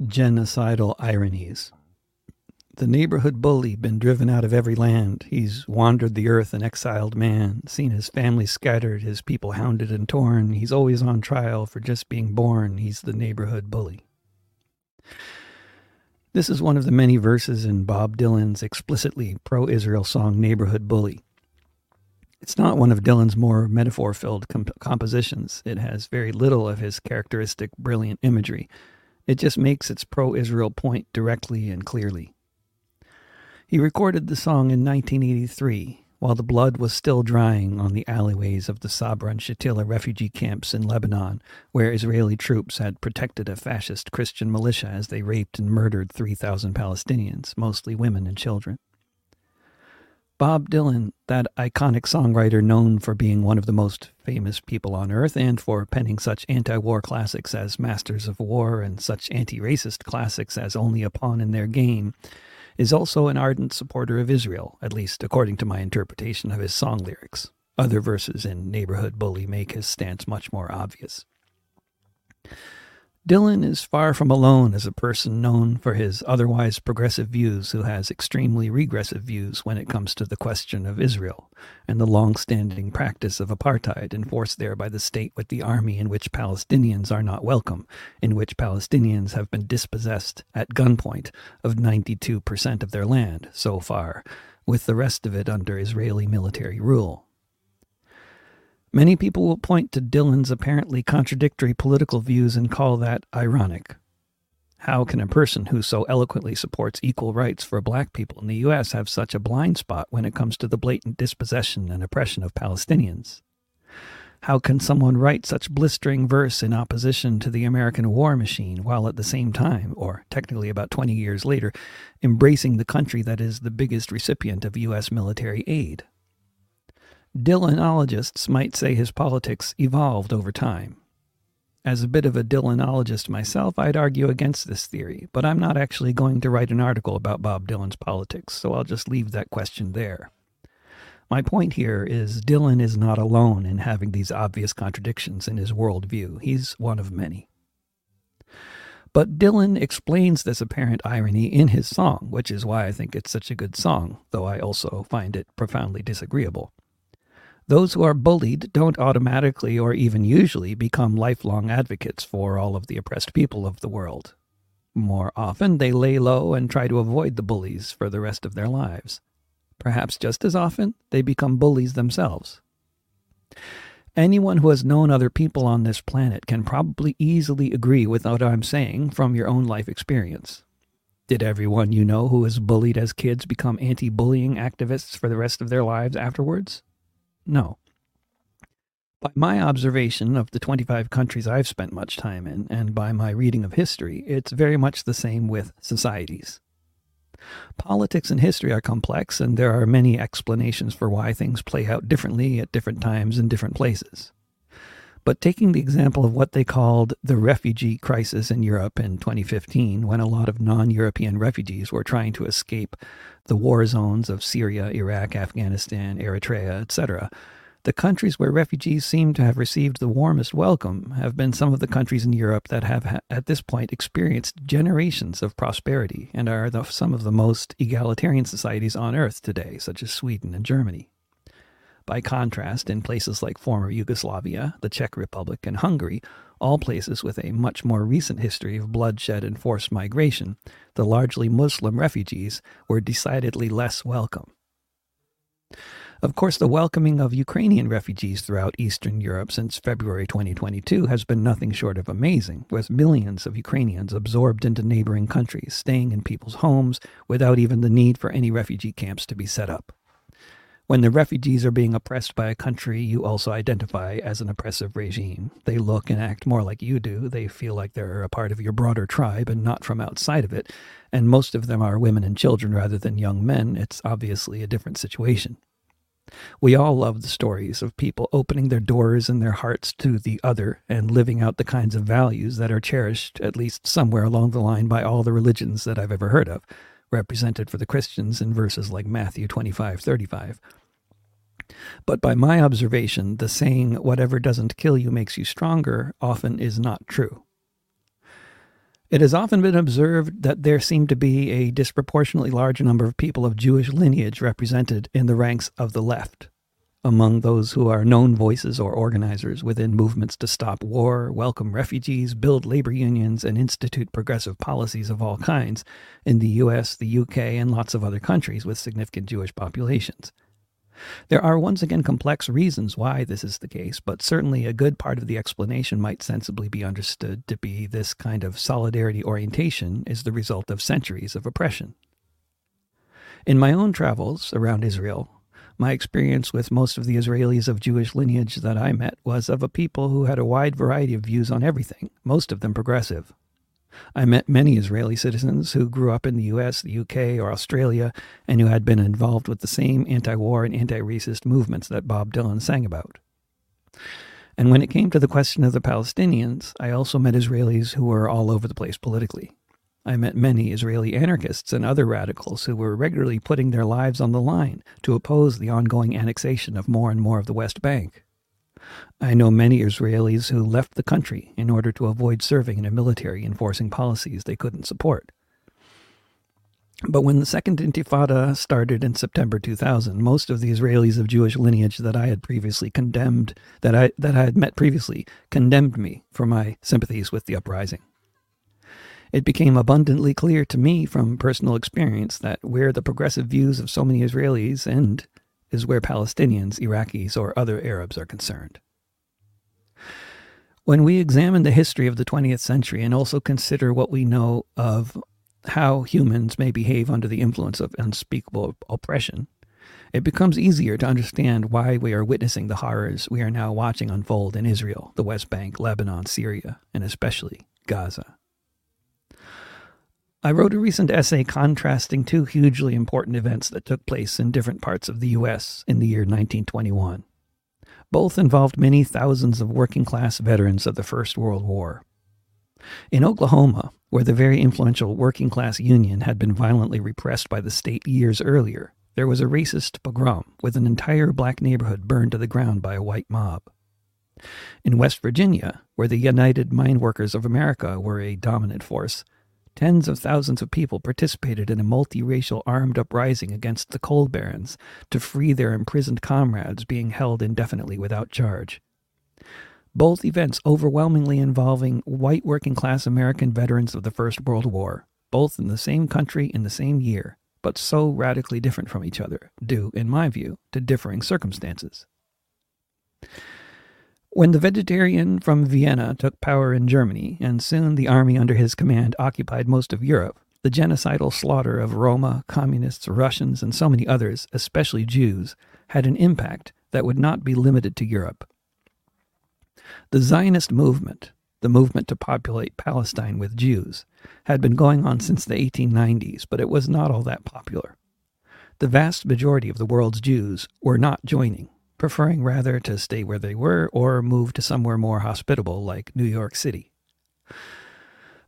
Genocidal ironies. The neighborhood bully, been driven out of every land. He's wandered the earth an exiled man, seen his family scattered, his people hounded and torn. He's always on trial for just being born. He's the neighborhood bully. This is one of the many verses in Bob Dylan's explicitly pro Israel song Neighborhood Bully. It's not one of Dylan's more metaphor filled comp- compositions. It has very little of his characteristic brilliant imagery. It just makes its pro Israel point directly and clearly. He recorded the song in 1983 while the blood was still drying on the alleyways of the Sabra and Shatila refugee camps in Lebanon, where Israeli troops had protected a fascist Christian militia as they raped and murdered 3,000 Palestinians, mostly women and children. Bob Dylan, that iconic songwriter known for being one of the most famous people on earth and for penning such anti war classics as Masters of War and such anti racist classics as Only a Pawn in Their Game, is also an ardent supporter of Israel, at least according to my interpretation of his song lyrics. Other verses in Neighborhood Bully make his stance much more obvious. Dylan is far from alone as a person known for his otherwise progressive views who has extremely regressive views when it comes to the question of Israel and the long standing practice of apartheid enforced there by the state with the army in which Palestinians are not welcome, in which Palestinians have been dispossessed at gunpoint of 92% of their land so far, with the rest of it under Israeli military rule. Many people will point to Dylan's apparently contradictory political views and call that ironic. How can a person who so eloquently supports equal rights for black people in the U.S. have such a blind spot when it comes to the blatant dispossession and oppression of Palestinians? How can someone write such blistering verse in opposition to the American war machine while at the same time, or technically about 20 years later, embracing the country that is the biggest recipient of U.S. military aid? Dylanologists might say his politics evolved over time. As a bit of a Dylanologist myself, I'd argue against this theory, but I'm not actually going to write an article about Bob Dylan's politics, so I'll just leave that question there. My point here is Dylan is not alone in having these obvious contradictions in his worldview. He's one of many. But Dylan explains this apparent irony in his song, which is why I think it's such a good song, though I also find it profoundly disagreeable. Those who are bullied don't automatically or even usually become lifelong advocates for all of the oppressed people of the world. More often, they lay low and try to avoid the bullies for the rest of their lives. Perhaps just as often, they become bullies themselves. Anyone who has known other people on this planet can probably easily agree with what I'm saying from your own life experience. Did everyone you know who was bullied as kids become anti bullying activists for the rest of their lives afterwards? No. By my observation of the 25 countries I've spent much time in, and by my reading of history, it's very much the same with societies. Politics and history are complex, and there are many explanations for why things play out differently at different times in different places. But taking the example of what they called the refugee crisis in Europe in 2015, when a lot of non European refugees were trying to escape the war zones of Syria, Iraq, Afghanistan, Eritrea, etc., the countries where refugees seem to have received the warmest welcome have been some of the countries in Europe that have, at this point, experienced generations of prosperity and are the, some of the most egalitarian societies on earth today, such as Sweden and Germany. By contrast, in places like former Yugoslavia, the Czech Republic, and Hungary, all places with a much more recent history of bloodshed and forced migration, the largely Muslim refugees were decidedly less welcome. Of course, the welcoming of Ukrainian refugees throughout Eastern Europe since February 2022 has been nothing short of amazing, with millions of Ukrainians absorbed into neighboring countries, staying in people's homes without even the need for any refugee camps to be set up. When the refugees are being oppressed by a country you also identify as an oppressive regime, they look and act more like you do. They feel like they're a part of your broader tribe and not from outside of it. And most of them are women and children rather than young men. It's obviously a different situation. We all love the stories of people opening their doors and their hearts to the other and living out the kinds of values that are cherished, at least somewhere along the line, by all the religions that I've ever heard of, represented for the Christians in verses like Matthew 25 35. But by my observation, the saying, whatever doesn't kill you makes you stronger, often is not true. It has often been observed that there seem to be a disproportionately large number of people of Jewish lineage represented in the ranks of the left, among those who are known voices or organizers within movements to stop war, welcome refugees, build labor unions, and institute progressive policies of all kinds in the US, the UK, and lots of other countries with significant Jewish populations. There are once again complex reasons why this is the case, but certainly a good part of the explanation might sensibly be understood to be this kind of solidarity orientation is the result of centuries of oppression. In my own travels around Israel, my experience with most of the Israelis of Jewish lineage that I met was of a people who had a wide variety of views on everything, most of them progressive. I met many Israeli citizens who grew up in the US, the UK, or Australia, and who had been involved with the same anti war and anti racist movements that Bob Dylan sang about. And when it came to the question of the Palestinians, I also met Israelis who were all over the place politically. I met many Israeli anarchists and other radicals who were regularly putting their lives on the line to oppose the ongoing annexation of more and more of the West Bank. I know many Israelis who left the country in order to avoid serving in a military enforcing policies they couldn't support. But when the Second Intifada started in September 2000, most of the Israelis of Jewish lineage that I had previously condemned, that I, that I had met previously, condemned me for my sympathies with the uprising. It became abundantly clear to me from personal experience that where the progressive views of so many Israelis end is where Palestinians, Iraqis, or other Arabs are concerned. When we examine the history of the 20th century and also consider what we know of how humans may behave under the influence of unspeakable oppression, it becomes easier to understand why we are witnessing the horrors we are now watching unfold in Israel, the West Bank, Lebanon, Syria, and especially Gaza. I wrote a recent essay contrasting two hugely important events that took place in different parts of the U.S. in the year 1921. Both involved many thousands of working class veterans of the First World War. In Oklahoma, where the very influential working class union had been violently repressed by the state years earlier, there was a racist pogrom with an entire black neighborhood burned to the ground by a white mob. In West Virginia, where the United Mine Workers of America were a dominant force, Tens of thousands of people participated in a multiracial armed uprising against the coal barons to free their imprisoned comrades being held indefinitely without charge. Both events overwhelmingly involving white working class American veterans of the First World War, both in the same country in the same year, but so radically different from each other, due, in my view, to differing circumstances. When the vegetarian from Vienna took power in Germany, and soon the army under his command occupied most of Europe, the genocidal slaughter of Roma, communists, Russians, and so many others, especially Jews, had an impact that would not be limited to Europe. The Zionist movement, the movement to populate Palestine with Jews, had been going on since the 1890s, but it was not all that popular. The vast majority of the world's Jews were not joining preferring rather to stay where they were or move to somewhere more hospitable like New York City.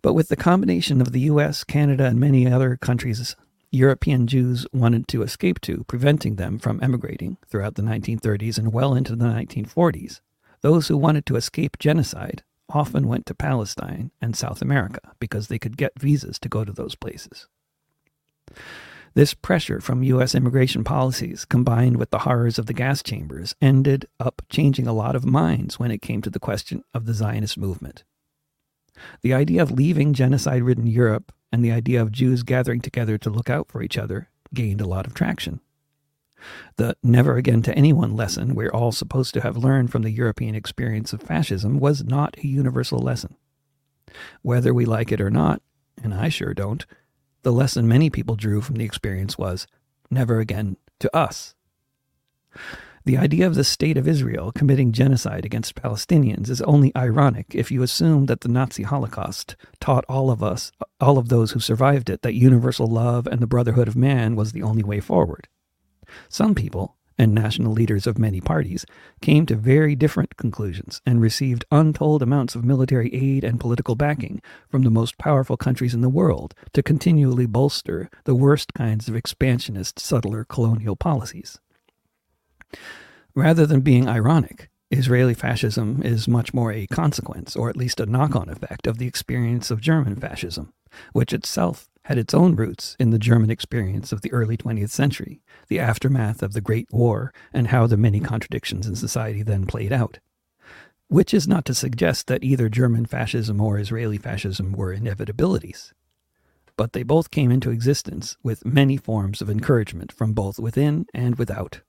But with the combination of the US, Canada, and many other countries European Jews wanted to escape to, preventing them from emigrating throughout the 1930s and well into the 1940s, those who wanted to escape genocide often went to Palestine and South America because they could get visas to go to those places. This pressure from U.S. immigration policies, combined with the horrors of the gas chambers, ended up changing a lot of minds when it came to the question of the Zionist movement. The idea of leaving genocide ridden Europe and the idea of Jews gathering together to look out for each other gained a lot of traction. The never again to anyone lesson we're all supposed to have learned from the European experience of fascism was not a universal lesson. Whether we like it or not, and I sure don't, the lesson many people drew from the experience was never again to us. The idea of the state of Israel committing genocide against Palestinians is only ironic if you assume that the Nazi Holocaust taught all of us, all of those who survived it, that universal love and the brotherhood of man was the only way forward. Some people, and national leaders of many parties came to very different conclusions and received untold amounts of military aid and political backing from the most powerful countries in the world to continually bolster the worst kinds of expansionist, settler colonial policies. Rather than being ironic, Israeli fascism is much more a consequence, or at least a knock on effect, of the experience of German fascism, which itself had its own roots in the German experience of the early 20th century, the aftermath of the Great War, and how the many contradictions in society then played out. Which is not to suggest that either German fascism or Israeli fascism were inevitabilities. But they both came into existence with many forms of encouragement from both within and without.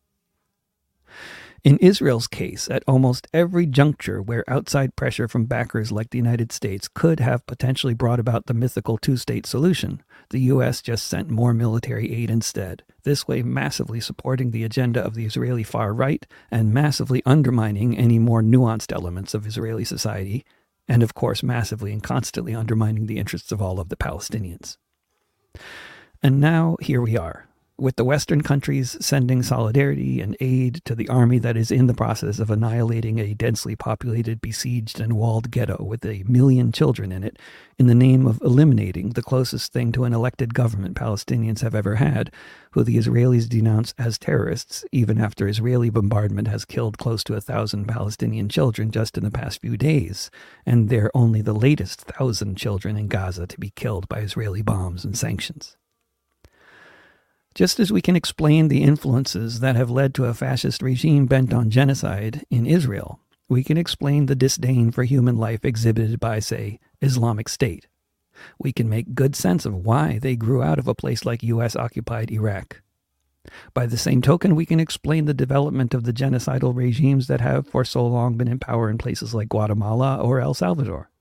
In Israel's case, at almost every juncture where outside pressure from backers like the United States could have potentially brought about the mythical two state solution, the U.S. just sent more military aid instead, this way massively supporting the agenda of the Israeli far right and massively undermining any more nuanced elements of Israeli society, and of course, massively and constantly undermining the interests of all of the Palestinians. And now here we are, with the Western countries sending solidarity and aid to the army that is in the process of annihilating a densely populated, besieged, and walled ghetto with a million children in it, in the name of eliminating the closest thing to an elected government Palestinians have ever had, who the Israelis denounce as terrorists, even after Israeli bombardment has killed close to a thousand Palestinian children just in the past few days, and they're only the latest thousand children in Gaza to be killed by Israeli bombs and sanctions. Just as we can explain the influences that have led to a fascist regime bent on genocide in Israel, we can explain the disdain for human life exhibited by, say, Islamic State. We can make good sense of why they grew out of a place like U.S. occupied Iraq. By the same token, we can explain the development of the genocidal regimes that have for so long been in power in places like Guatemala or El Salvador.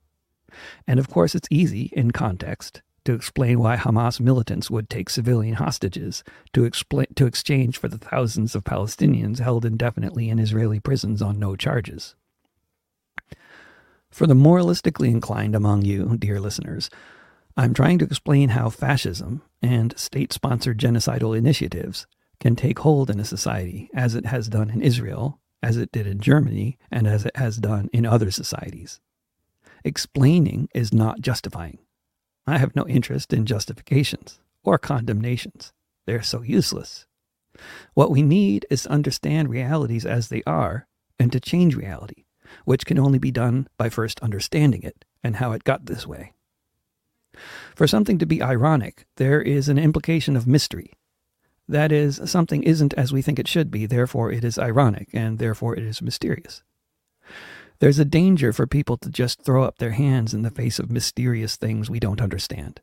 And of course, it's easy, in context, to explain why Hamas militants would take civilian hostages to, explain, to exchange for the thousands of Palestinians held indefinitely in Israeli prisons on no charges. For the moralistically inclined among you, dear listeners, I'm trying to explain how fascism and state sponsored genocidal initiatives can take hold in a society as it has done in Israel, as it did in Germany, and as it has done in other societies. Explaining is not justifying. I have no interest in justifications or condemnations. They're so useless. What we need is to understand realities as they are and to change reality, which can only be done by first understanding it and how it got this way. For something to be ironic, there is an implication of mystery. That is, something isn't as we think it should be, therefore it is ironic, and therefore it is mysterious. There's a danger for people to just throw up their hands in the face of mysterious things we don't understand.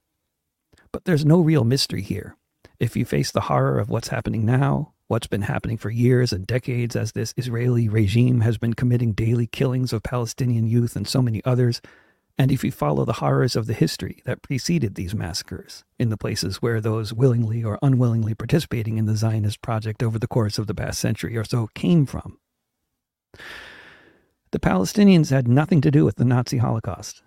But there's no real mystery here. If you face the horror of what's happening now, what's been happening for years and decades as this Israeli regime has been committing daily killings of Palestinian youth and so many others, and if you follow the horrors of the history that preceded these massacres in the places where those willingly or unwillingly participating in the Zionist project over the course of the past century or so came from, the Palestinians had nothing to do with the Nazi Holocaust,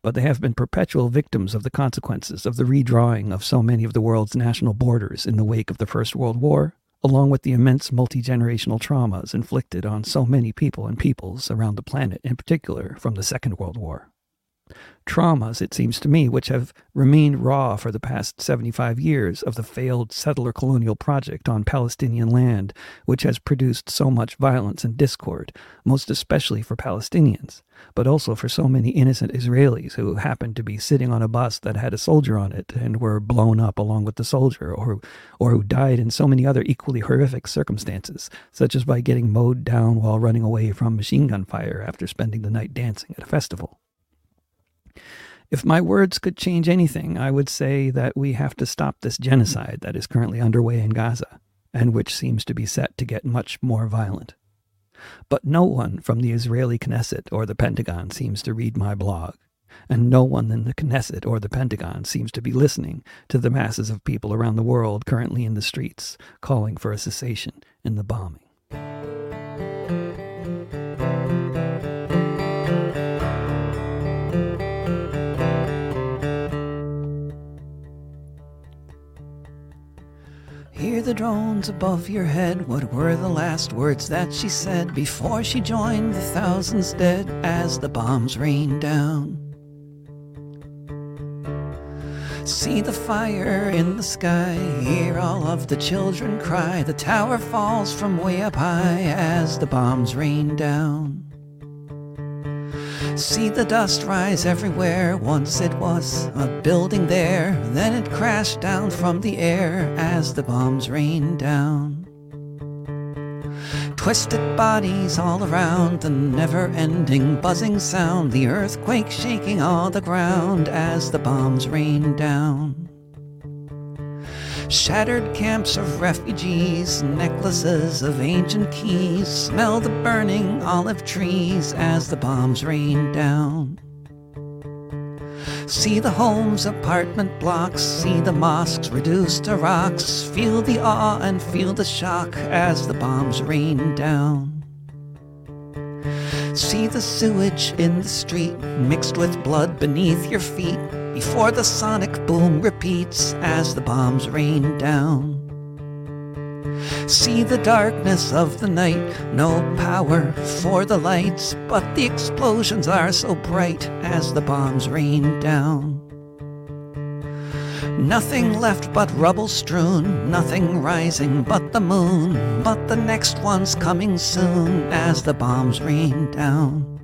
but they have been perpetual victims of the consequences of the redrawing of so many of the world's national borders in the wake of the First World War, along with the immense multi generational traumas inflicted on so many people and peoples around the planet, in particular from the Second World War traumas, it seems to me, which have remained raw for the past 75 years of the failed settler colonial project on Palestinian land, which has produced so much violence and discord, most especially for Palestinians, but also for so many innocent Israelis who happened to be sitting on a bus that had a soldier on it and were blown up along with the soldier, or, or who died in so many other equally horrific circumstances, such as by getting mowed down while running away from machine gun fire after spending the night dancing at a festival. If my words could change anything, I would say that we have to stop this genocide that is currently underway in Gaza, and which seems to be set to get much more violent. But no one from the Israeli Knesset or the Pentagon seems to read my blog, and no one in the Knesset or the Pentagon seems to be listening to the masses of people around the world currently in the streets calling for a cessation in the bombing. The drones above your head. What were the last words that she said before she joined the thousands dead as the bombs rained down? See the fire in the sky, hear all of the children cry. The tower falls from way up high as the bombs rain down. See the dust rise everywhere. Once it was a building there, then it crashed down from the air as the bombs rained down. Twisted bodies all around, the never ending buzzing sound, the earthquake shaking all the ground as the bombs rained down. Shattered camps of refugees, necklaces of ancient keys, smell the burning olive trees as the bombs rain down. See the homes, apartment blocks, see the mosques reduced to rocks, feel the awe and feel the shock as the bombs rain down. See the sewage in the street mixed with blood beneath your feet before the sonic boom repeats as the bombs rain down. See the darkness of the night, no power for the lights, but the explosions are so bright as the bombs rain down. Nothing left but rubble strewn, nothing rising but the moon, but the next one's coming soon as the bombs rain down.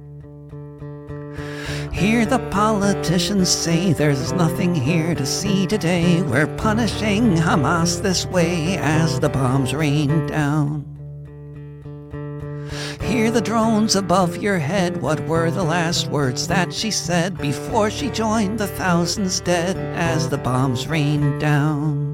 Hear the politicians say there's nothing here to see today. We're punishing Hamas this way as the bombs rain down. Hear the drones above your head. What were the last words that she said before she joined the thousands dead as the bombs rained down?